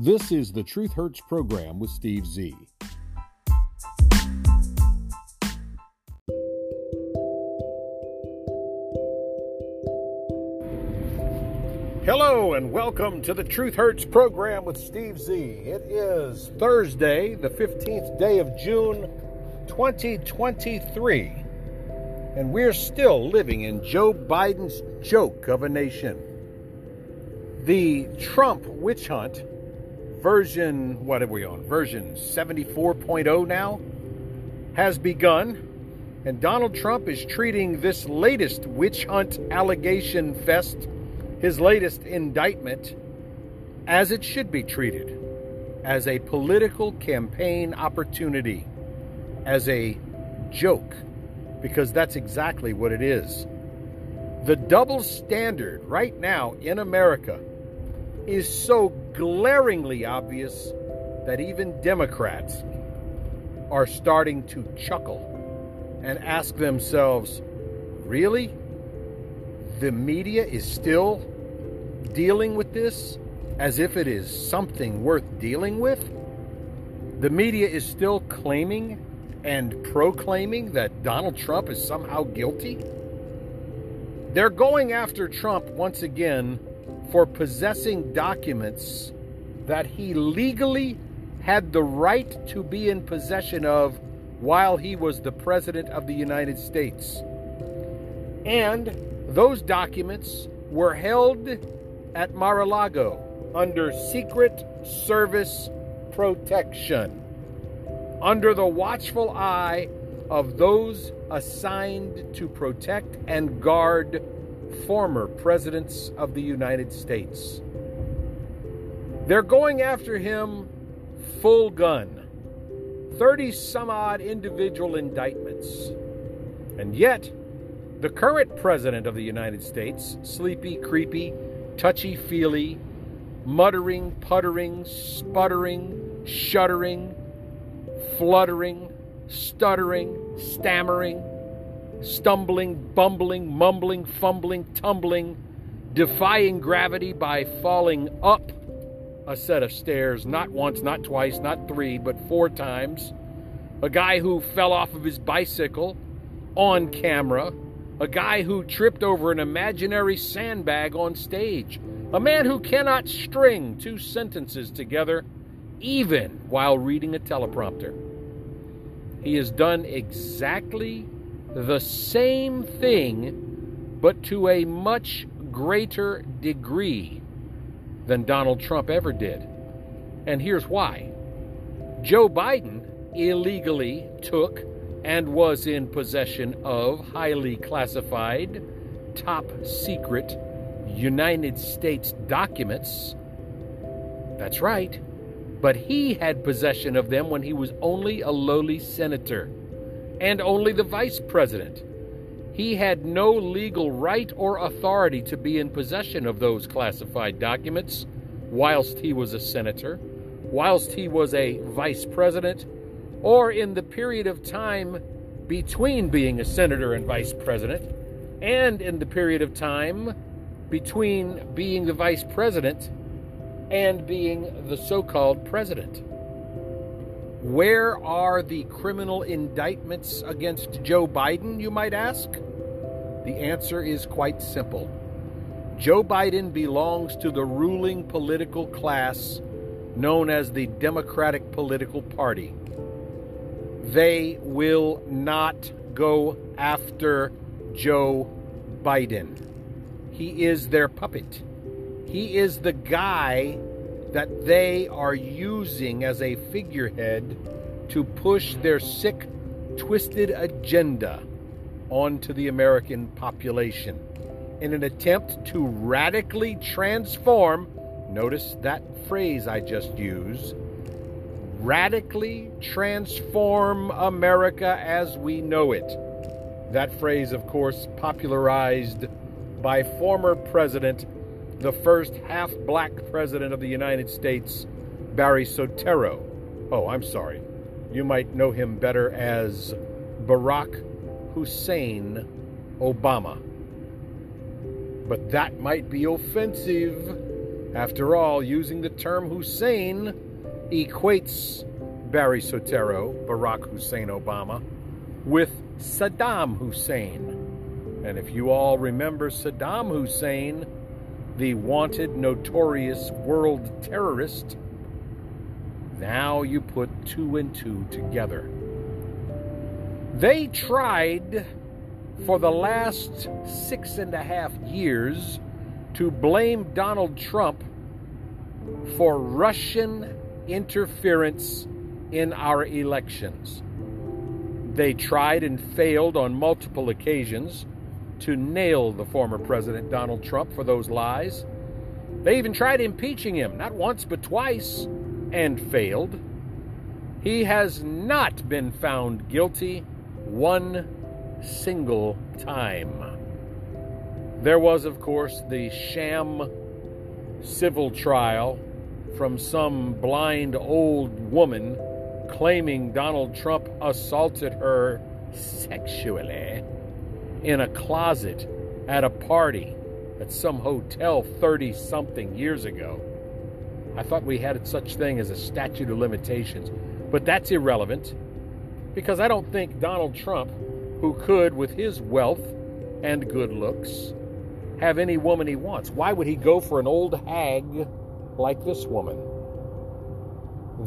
This is the Truth Hurts program with Steve Z. Hello and welcome to the Truth Hurts program with Steve Z. It is Thursday, the 15th day of June, 2023, and we're still living in Joe Biden's joke of a nation. The Trump witch hunt version, what are we on? Version 74.0 now has begun. And Donald Trump is treating this latest witch hunt allegation fest, his latest indictment, as it should be treated as a political campaign opportunity, as a joke, because that's exactly what it is. The double standard right now in America is so glaringly obvious that even Democrats are starting to chuckle and ask themselves, really? The media is still dealing with this as if it is something worth dealing with? The media is still claiming and proclaiming that Donald Trump is somehow guilty? They're going after Trump once again for possessing documents that he legally had the right to be in possession of while he was the President of the United States. And those documents were held at Mar a Lago under Secret Service protection, under the watchful eye of those assigned to protect and guard former presidents of the United States. They're going after him full gun. 30 some odd individual indictments. And yet, the current president of the United States, sleepy, creepy, touchy feely, muttering, puttering, sputtering, shuddering, fluttering, stuttering, stammering, stumbling, bumbling, mumbling, fumbling, tumbling, defying gravity by falling up a set of stairs, not once, not twice, not three, but four times. A guy who fell off of his bicycle on camera. A guy who tripped over an imaginary sandbag on stage. A man who cannot string two sentences together even while reading a teleprompter. He has done exactly the same thing, but to a much greater degree than Donald Trump ever did. And here's why Joe Biden illegally took and was in possession of highly classified, top secret United States documents. That's right. But he had possession of them when he was only a lowly senator and only the vice president. He had no legal right or authority to be in possession of those classified documents whilst he was a senator, whilst he was a vice president, or in the period of time between being a senator and vice president, and in the period of time between being the vice president and being the so called president. Where are the criminal indictments against Joe Biden, you might ask? The answer is quite simple. Joe Biden belongs to the ruling political class known as the Democratic Political Party. They will not go after Joe Biden. He is their puppet. He is the guy that they are using as a figurehead to push their sick, twisted agenda onto the American population in an attempt to radically transform. Notice that phrase I just used radically transform America as we know it. That phrase, of course, popularized by former President the first half black president of the United States, Barry Soetoro. Oh, I'm sorry. You might know him better as Barack Hussein Obama. But that might be offensive After all, using the term Hussein equates Barry Soetoro, Barack Hussein Obama, with Saddam Hussein. And if you all remember Saddam Hussein, the wanted, notorious world terrorist, now you put two and two together. They tried for the last six and a half years to blame Donald Trump for Russian interference in our elections. They tried and failed on multiple occasions to nail the former President Donald Trump for those lies. They even tried impeaching him, not once but twice, and failed. He has not been found guilty one single time. There was, of course, the sham civil trial from some blind old woman claiming Donald Trump assaulted her sexually in a closet at a party at some hotel 30 something years ago. I thought we had such thing as a statute of limitations, but that's irrelevant because I don't think Donald Trump, who could with his wealth and good looks have any woman he wants, why would he go for an old hag like this woman?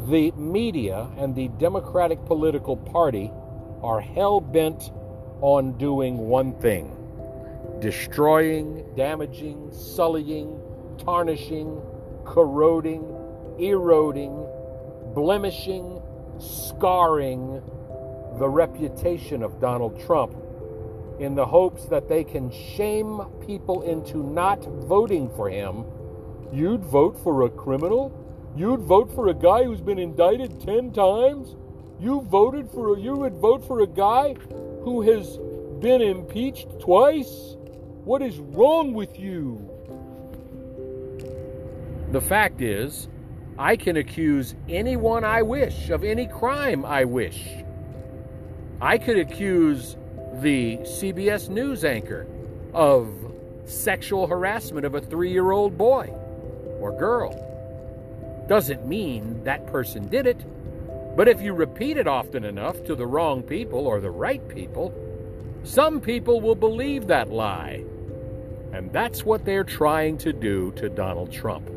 The media and the Democratic political party are hell bent on doing one thing destroying, damaging, sullying, tarnishing, corroding, eroding, blemishing, scarring the reputation of Donald Trump in the hopes that they can shame people into not voting for him. You'd vote for a criminal? You'd vote for a guy who's been indicted 10 times? You voted for a, you would vote for a guy who has been impeached twice? What is wrong with you? The fact is, I can accuse anyone I wish of any crime I wish. I could accuse the CBS News anchor of sexual harassment of a three year old boy or girl. Doesn't mean that person did it, but if you repeat it often enough to the wrong people or the right people, some people will believe that lie. And that's what they're trying to do to Donald Trump.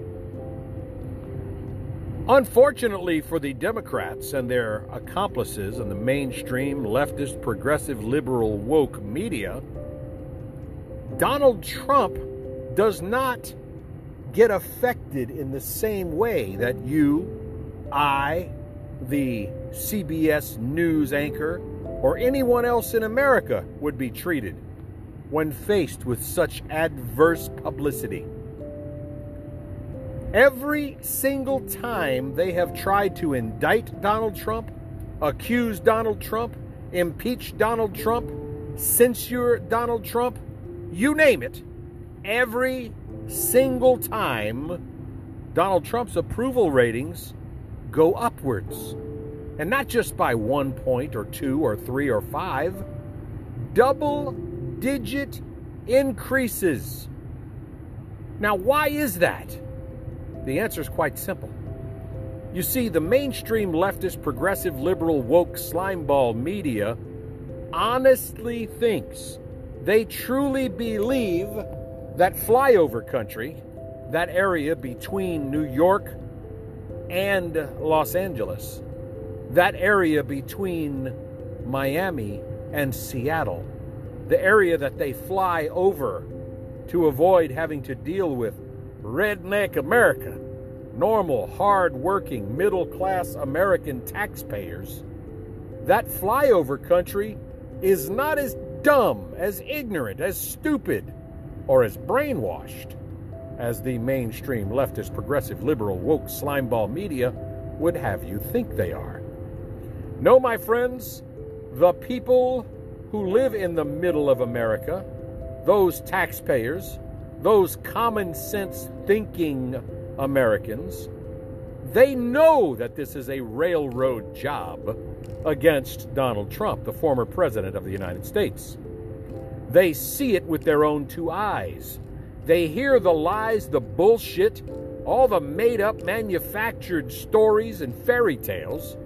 Unfortunately for the Democrats and their accomplices in the mainstream leftist, progressive, liberal, woke media, Donald Trump does not get affected in the same way that you, I, the CBS News anchor, or anyone else in America would be treated when faced with such adverse publicity. Every single time they have tried to indict Donald Trump, accuse Donald Trump, impeach Donald Trump, censure Donald Trump, you name it, every single time Donald Trump's approval ratings go upwards. And not just by one point or two or three or five, double digit increases. Now, why is that? The answer is quite simple. You see, the mainstream leftist, progressive, liberal, woke slimeball media honestly thinks, they truly believe that flyover country, that area between New York and Los Angeles, that area between Miami and Seattle, the area that they fly over to avoid having to deal with redneck America, normal, hard-working, middle-class American taxpayers, that flyover country is not as dumb, as ignorant, as stupid, or as brainwashed as the mainstream leftist, progressive, liberal, woke slimeball media would have you think they are. No, my friends, the people who live in the middle of America, those taxpayers, those common sense thinking Americans, they know that this is a railroad job against Donald Trump, the former president of the United States. They see it with their own two eyes. They hear the lies, the bullshit all the made up, manufactured stories and fairy tales,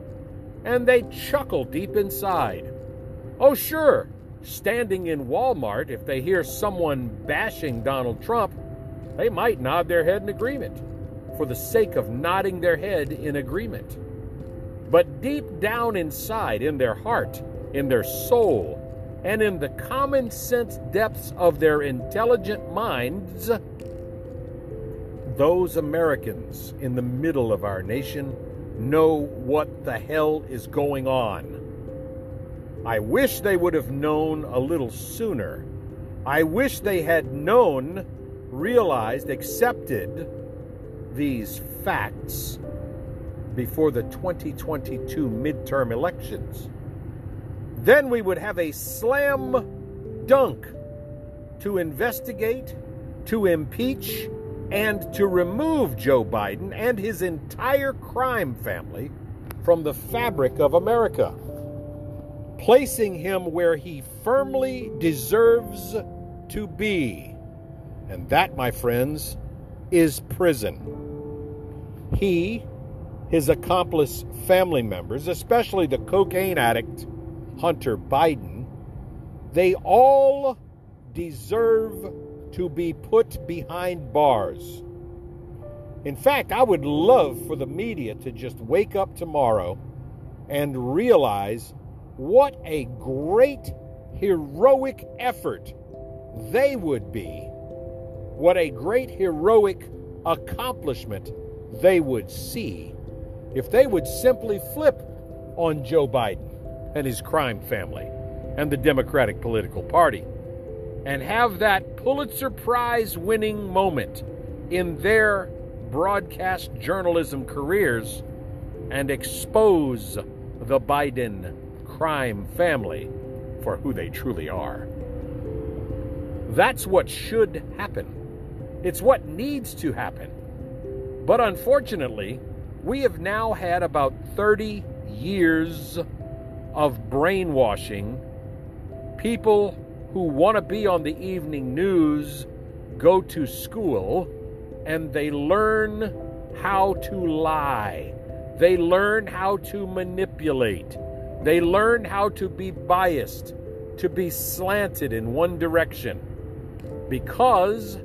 and they chuckle deep inside. Oh, sure, standing in Walmart, if they hear someone bashing Donald Trump, they might nod their head in agreement for the sake of nodding their head in agreement. But deep down inside, in their heart, in their soul, and in the common sense depths of their intelligent minds, those Americans in the middle of our nation know what the hell is going on. I wish they would have known a little sooner. I wish they had known, realized, accepted these facts before the 2022 midterm elections. Then we would have a slam dunk to investigate, to impeach, and to remove Joe Biden and his entire crime family from the fabric of America placing him where he firmly deserves to be. And that, my friends, is prison. He, his accomplice family members, especially the cocaine addict Hunter Biden, they all deserve to be put behind bars. In fact, I would love for the media to just wake up tomorrow and realize what a great heroic effort they would be. What a great heroic accomplishment they would see if they would simply flip on Joe Biden and his crime family and the Democratic political party and have that Pulitzer Prize winning moment in their broadcast journalism careers and expose the Biden crime family for who they truly are. That's what should happen. It's what needs to happen. But unfortunately, we have now had about 30 years of brainwashing. People who want to be on the evening news go to school and they learn how to lie. They learn how to manipulate. They learn how to be biased, to be slanted in one direction, because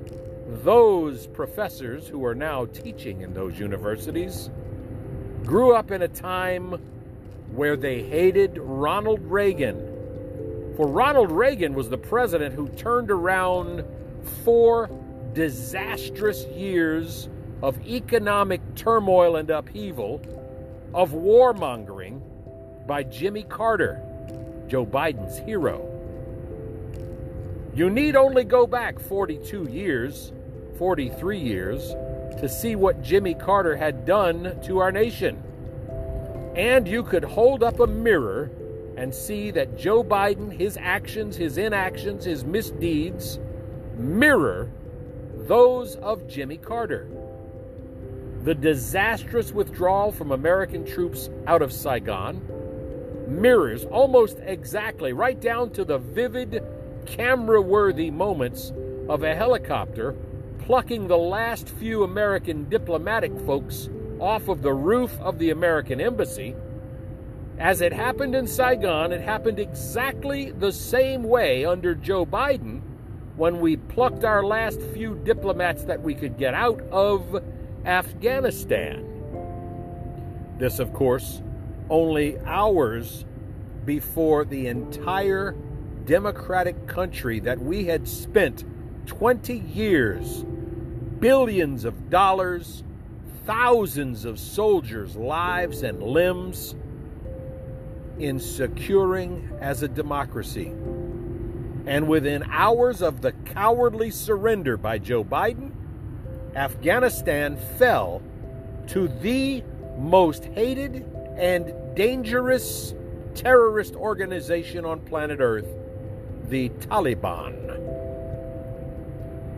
those professors who are now teaching in those universities grew up in a time where they hated Ronald Reagan. For Ronald Reagan was the president who turned around four disastrous years of economic turmoil and upheaval, of warmongering, by Jimmy Carter, Joe Biden's hero. You need only go back 42 years, 43 years, to see what Jimmy Carter had done to our nation. And you could hold up a mirror and see that Joe Biden, his actions, his inactions, his misdeeds mirror those of Jimmy Carter. The disastrous withdrawal from American troops out of Saigon mirrors almost exactly, right down to the vivid, camera worthy moments of a helicopter plucking the last few American diplomatic folks off of the roof of the American embassy. As it happened in Saigon, it happened exactly the same way under Joe Biden when we plucked our last few diplomats that we could get out of Afghanistan. This, of course, only hours before the entire democratic country that we had spent 20 years, billions of dollars, thousands of soldiers' lives and limbs in securing as a democracy. And within hours of the cowardly surrender by Joe Biden, Afghanistan fell to the most hated and dangerous terrorist organization on planet Earth, the Taliban.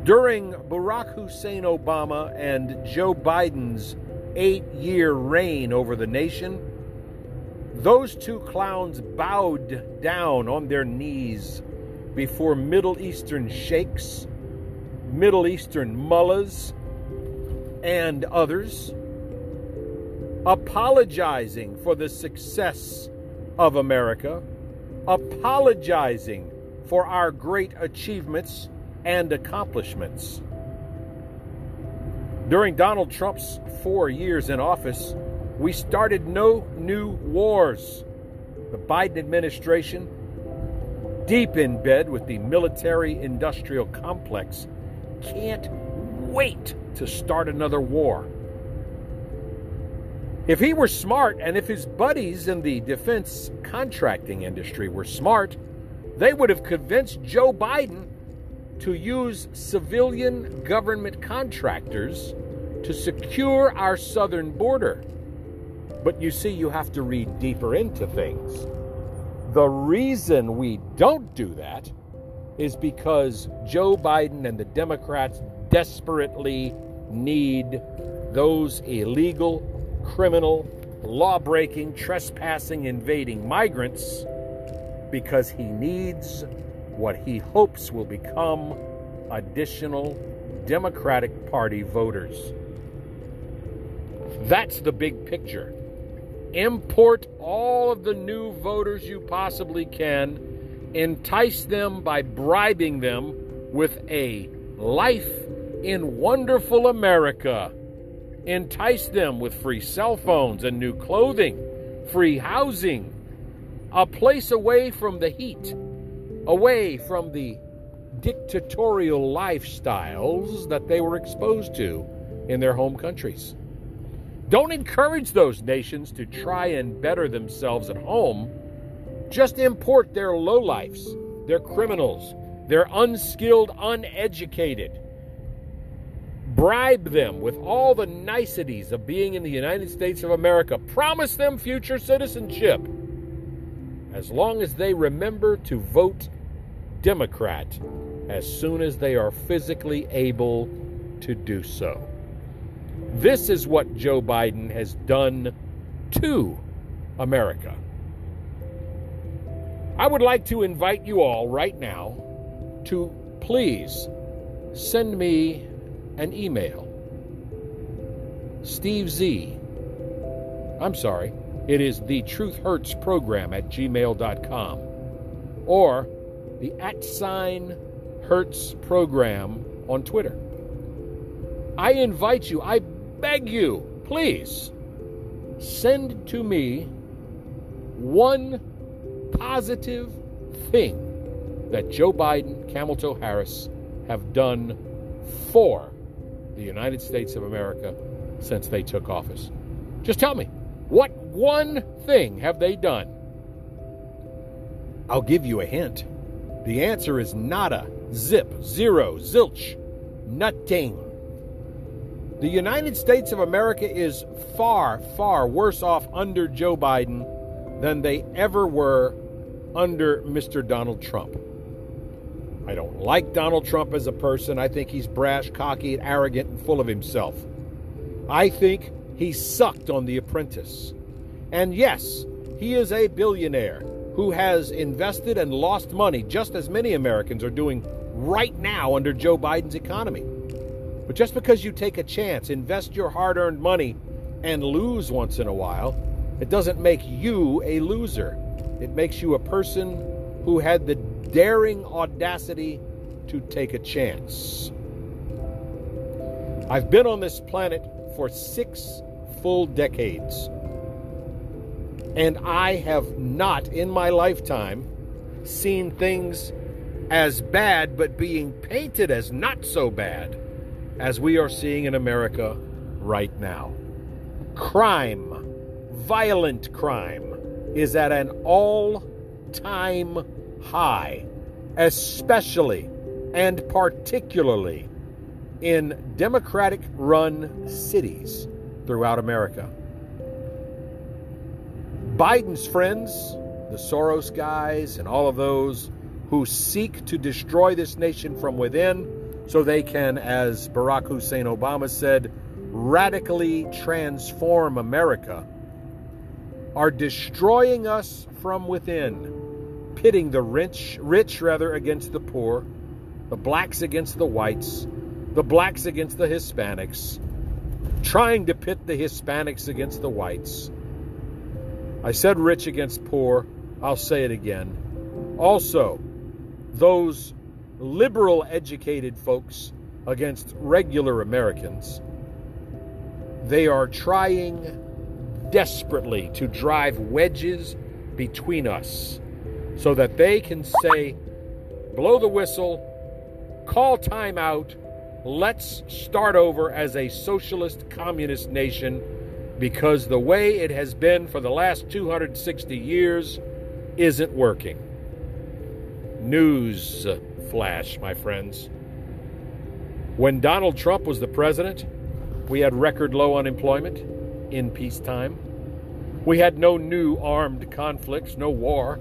During Barack Hussein Obama and Joe Biden's eight year reign over the nation, those two clowns bowed down on their knees before Middle Eastern sheikhs, Middle Eastern mullahs, and others apologizing for the success of America, apologizing for our great achievements and accomplishments. During Donald Trump's four years in office, we started no new wars. The Biden administration, deep in bed with the military industrial complex, can't wait to start another war. If he were smart and if his buddies in the defense contracting industry were smart, they would have convinced Joe Biden to use civilian government contractors to secure our southern border. But you see, you have to read deeper into things. The reason we don't do that is because Joe Biden and the Democrats desperately need those illegal, criminal, law breaking, trespassing, invading migrants because he needs what he hopes will become additional Democratic Party voters. That's the big picture. Import all of the new voters you possibly can, entice them by bribing them with a life in wonderful America. Entice them with free cell phones and new clothing, free housing, a place away from the heat, away from the dictatorial lifestyles that they were exposed to in their home countries. Don't encourage those nations to try and better themselves at home. Just import their lowlifes, their criminals, their unskilled, uneducated. Bribe them with all the niceties of being in the United States of America. Promise them future citizenship. As long as they remember to vote Democrat as soon as they are physically able to do so. This is what Joe Biden has done to America. I would like to invite you all right now to please send me an email. Steve Z. I'm sorry, it is the Truth Hurts program at gmail.com or the at sign Hurts program on Twitter. I invite you, I beg you, please send to me one positive thing that Joe Biden, Camel Toe Harris have done for the United States of America since they took office. Just tell me, what one thing have they done? I'll give you a hint. The answer is nada, zip, zero, zilch, nothing. The United States of America is far, far worse off under Joe Biden than they ever were under Mr. Donald Trump. I don't like Donald Trump as a person. I think he's brash, cocky, and arrogant and full of himself. I think he sucked on The Apprentice. And yes, he is a billionaire who has invested and lost money, just as many Americans are doing right now under Joe Biden's economy. But just because you take a chance, invest your hard earned money, and lose once in a while, it doesn't make you a loser. It makes you a person who had the daring audacity to take a chance. I've been on this planet for six full decades. And I have not in my lifetime seen things as bad, but being painted as not so bad as we are seeing in America right now. Crime, violent crime, is at an all time high, especially and particularly in Democratic run cities throughout America. Biden's friends, the Soros guys, and all of those who seek to destroy this nation from within so they can, as Barack Hussein Obama said, radically transform America, are destroying us from within, pitting the rich, rich rather against the poor, the blacks against the whites, the blacks against the Hispanics, trying to pit the Hispanics against the whites. I said rich against poor. I'll say it again. Also, those liberal educated folks against regular Americans. They are trying desperately to drive wedges between us so that they can say, blow the whistle, call time out, let's start over as a socialist communist nation because the way it has been for the last 260 years isn't working. News flash, my friends. When Donald Trump was the president, we had record low unemployment in peacetime. We had no new armed conflicts, no war.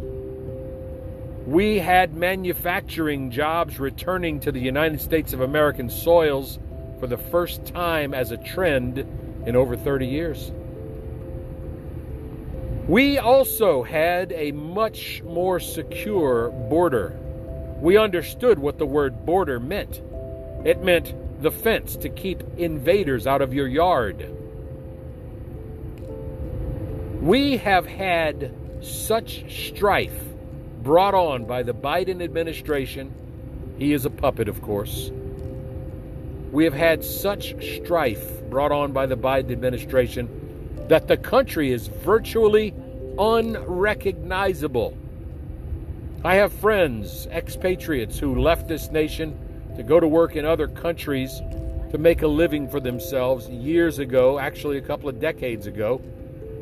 We had manufacturing jobs returning to the United States of American soils for the first time as a trend in over 30 years. We also had a much more secure border. We understood what the word border meant. It meant the fence to keep invaders out of your yard. We have had such strife brought on by the Biden administration. He is a puppet, of course. We have had such strife brought on by the Biden administration that the country is virtually unrecognizable. I have friends, expatriates, who left this nation to go to work in other countries to make a living for themselves years ago, actually a couple of decades ago.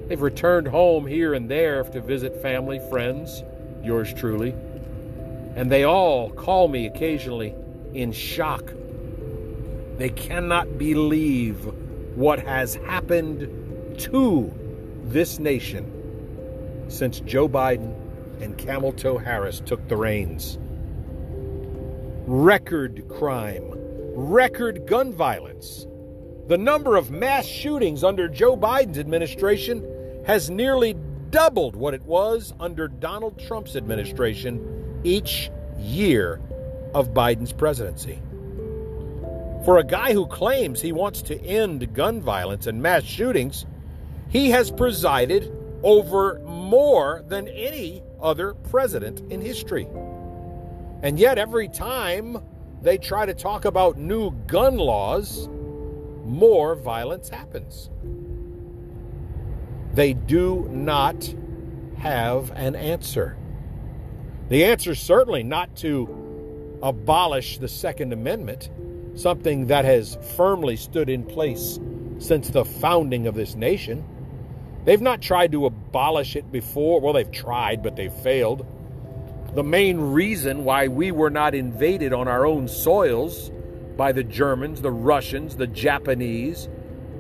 They've returned home here and there to visit family, friends, yours truly. And they all call me occasionally in shock. They cannot believe what has happened to this nation since Joe Biden and Camel Toe Harris took the reins record crime, record gun violence. The number of mass shootings under Joe Biden's administration has nearly doubled what it was under Donald Trump's administration each year of Biden's presidency. For a guy who claims he wants to end gun violence and mass shootings, he has presided over more than any other president in history. And yet, every time they try to talk about new gun laws, more violence happens. They do not have an answer. The answer is certainly not to abolish the Second Amendment, something that has firmly stood in place since the founding of this nation. They've not tried to abolish it before. Well, they've tried, but they've failed the main reason why we were not invaded on our own soils by the Germans, the Russians, the Japanese,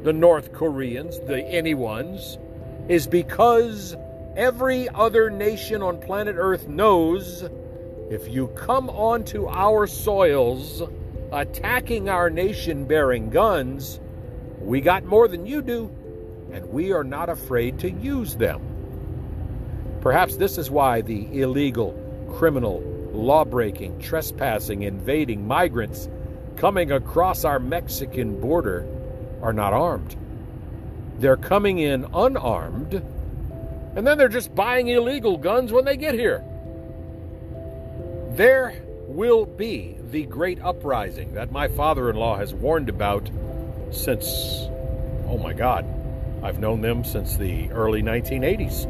the North Koreans, the anyones, is because every other nation on planet Earth knows if you come onto our soils attacking our nation bearing guns, we got more than you do, and we are not afraid to use them. Perhaps this is why the illegal criminal, law breaking, trespassing, invading migrants coming across our Mexican border are not armed. They're coming in unarmed, and then they're just buying illegal guns when they get here. There will be the great uprising that my father in law has warned about since, oh my God, I've known them since the early 1980s.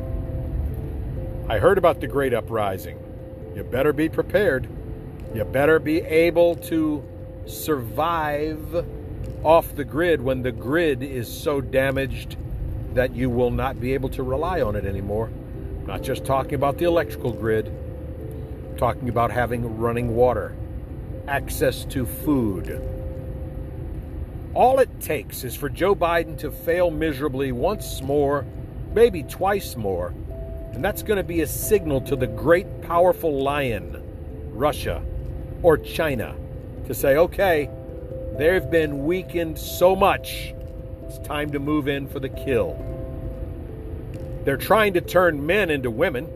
I heard about the great uprising you better be prepared. You better be able to survive off the grid when the grid is so damaged that you will not be able to rely on it anymore. I'm not just talking about the electrical grid, talking about having running water, access to food. All it takes is for Joe Biden to fail miserably once more, maybe twice more, and that's going to be a signal to the great powerful lion, Russia or China, to say, okay, they've been weakened so much, it's time to move in for the kill. They're trying to turn men into women.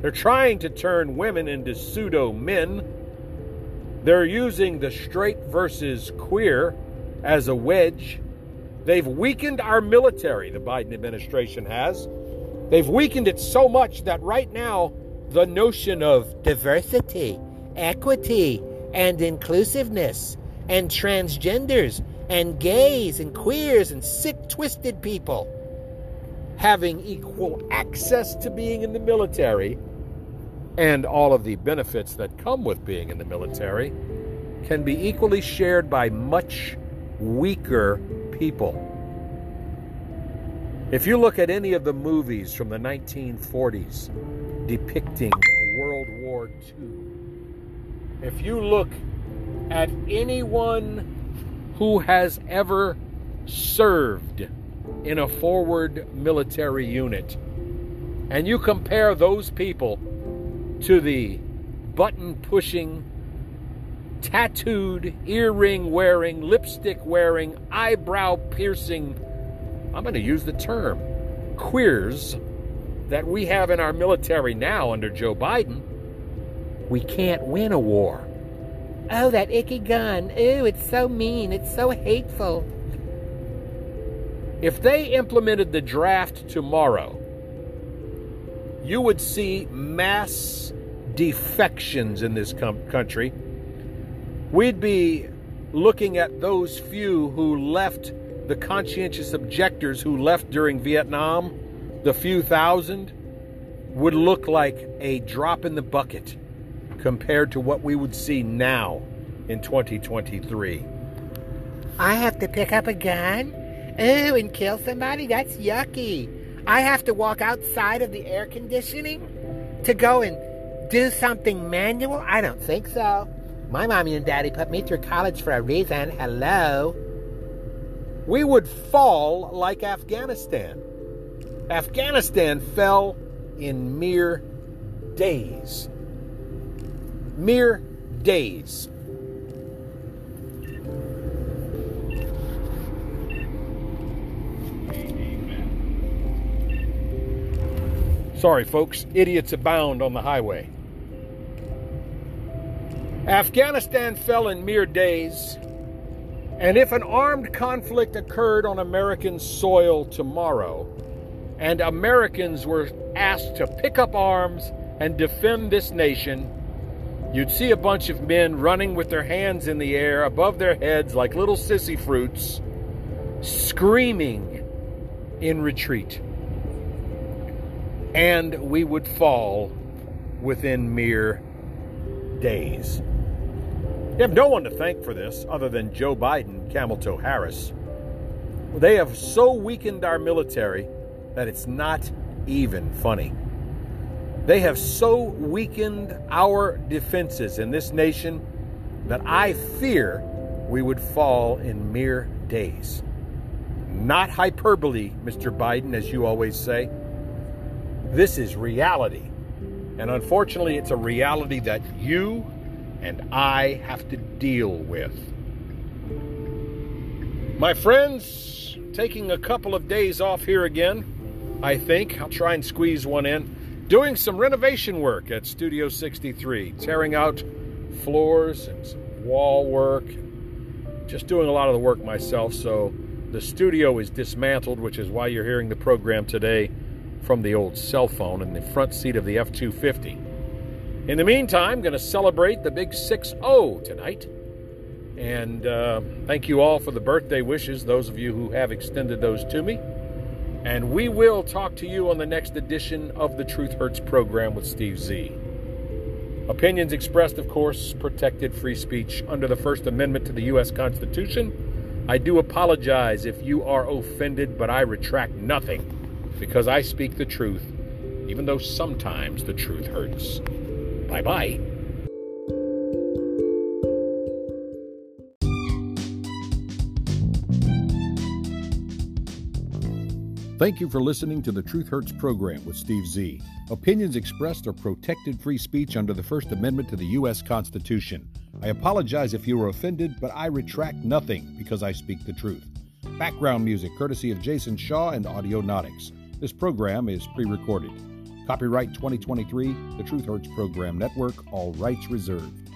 They're trying to turn women into pseudo men. They're using the straight versus queer as a wedge They've weakened our military, the Biden administration has. They've weakened it so much that right now, the notion of diversity, equity, and inclusiveness, and transgenders, and gays, and queers, and sick, twisted people having equal access to being in the military and all of the benefits that come with being in the military can be equally shared by much weaker people. If you look at any of the movies from the 1940s depicting World War II, if you look at anyone who has ever served in a forward military unit, and you compare those people to the button pushing, tattooed, earring wearing, lipstick wearing, eyebrow piercing, I'm going to use the term, queers that we have in our military now under Joe Biden, we can't win a war. Oh, that icky gun. Ooh, it's so mean. It's so hateful. If they implemented the draft tomorrow, you would see mass defections in this country. We'd be looking at those few who left the conscientious objectors who left during Vietnam, the few thousand, would look like a drop in the bucket compared to what we would see now in 2023. I have to pick up a gun? Ooh, and kill somebody? That's yucky. I have to walk outside of the air conditioning to go and do something manual? I don't think so. My mommy and daddy put me through college for a reason. Hello. We would fall like Afghanistan. Afghanistan fell in mere days. Mere days. Sorry, folks, idiots abound on the highway. Afghanistan fell in mere days, and if an armed conflict occurred on American soil tomorrow, and Americans were asked to pick up arms and defend this nation, you'd see a bunch of men running with their hands in the air above their heads like little sissy fruits, screaming in retreat and we would fall within mere days. You have no one to thank for this other than Joe Biden, Camel Toe Harris. They have so weakened our military that it's not even funny. They have so weakened our defenses in this nation that I fear we would fall in mere days. Not hyperbole, Mr. Biden, as you always say. This is reality. And unfortunately, it's a reality that you and I have to deal with. My friends, taking a couple of days off here again, I think. I'll try and squeeze one in. Doing some renovation work at Studio 63, tearing out floors and some wall work. Just doing a lot of the work myself, so the studio is dismantled, which is why you're hearing the program today from the old cell phone in the front seat of the F 250. In the meantime, going to celebrate the big 6 0 tonight. And uh, thank you all for the birthday wishes, those of you who have extended those to me. And we will talk to you on the next edition of the Truth Hurts program with Steve Z. Opinions expressed, of course, protected free speech under the First Amendment to the U.S. Constitution. I do apologize if you are offended, but I retract nothing because I speak the truth, even though sometimes the truth hurts. Bye bye. Thank you for listening to the Truth Hurts program with Steve Z. Opinions expressed are protected free speech under the First Amendment to the U.S. Constitution. I apologize if you were offended, but I retract nothing because I speak the truth. Background music courtesy of Jason Shaw and Audionautix. This program is pre recorded. Copyright 2023, the Truth Hurts Program Network, all rights reserved.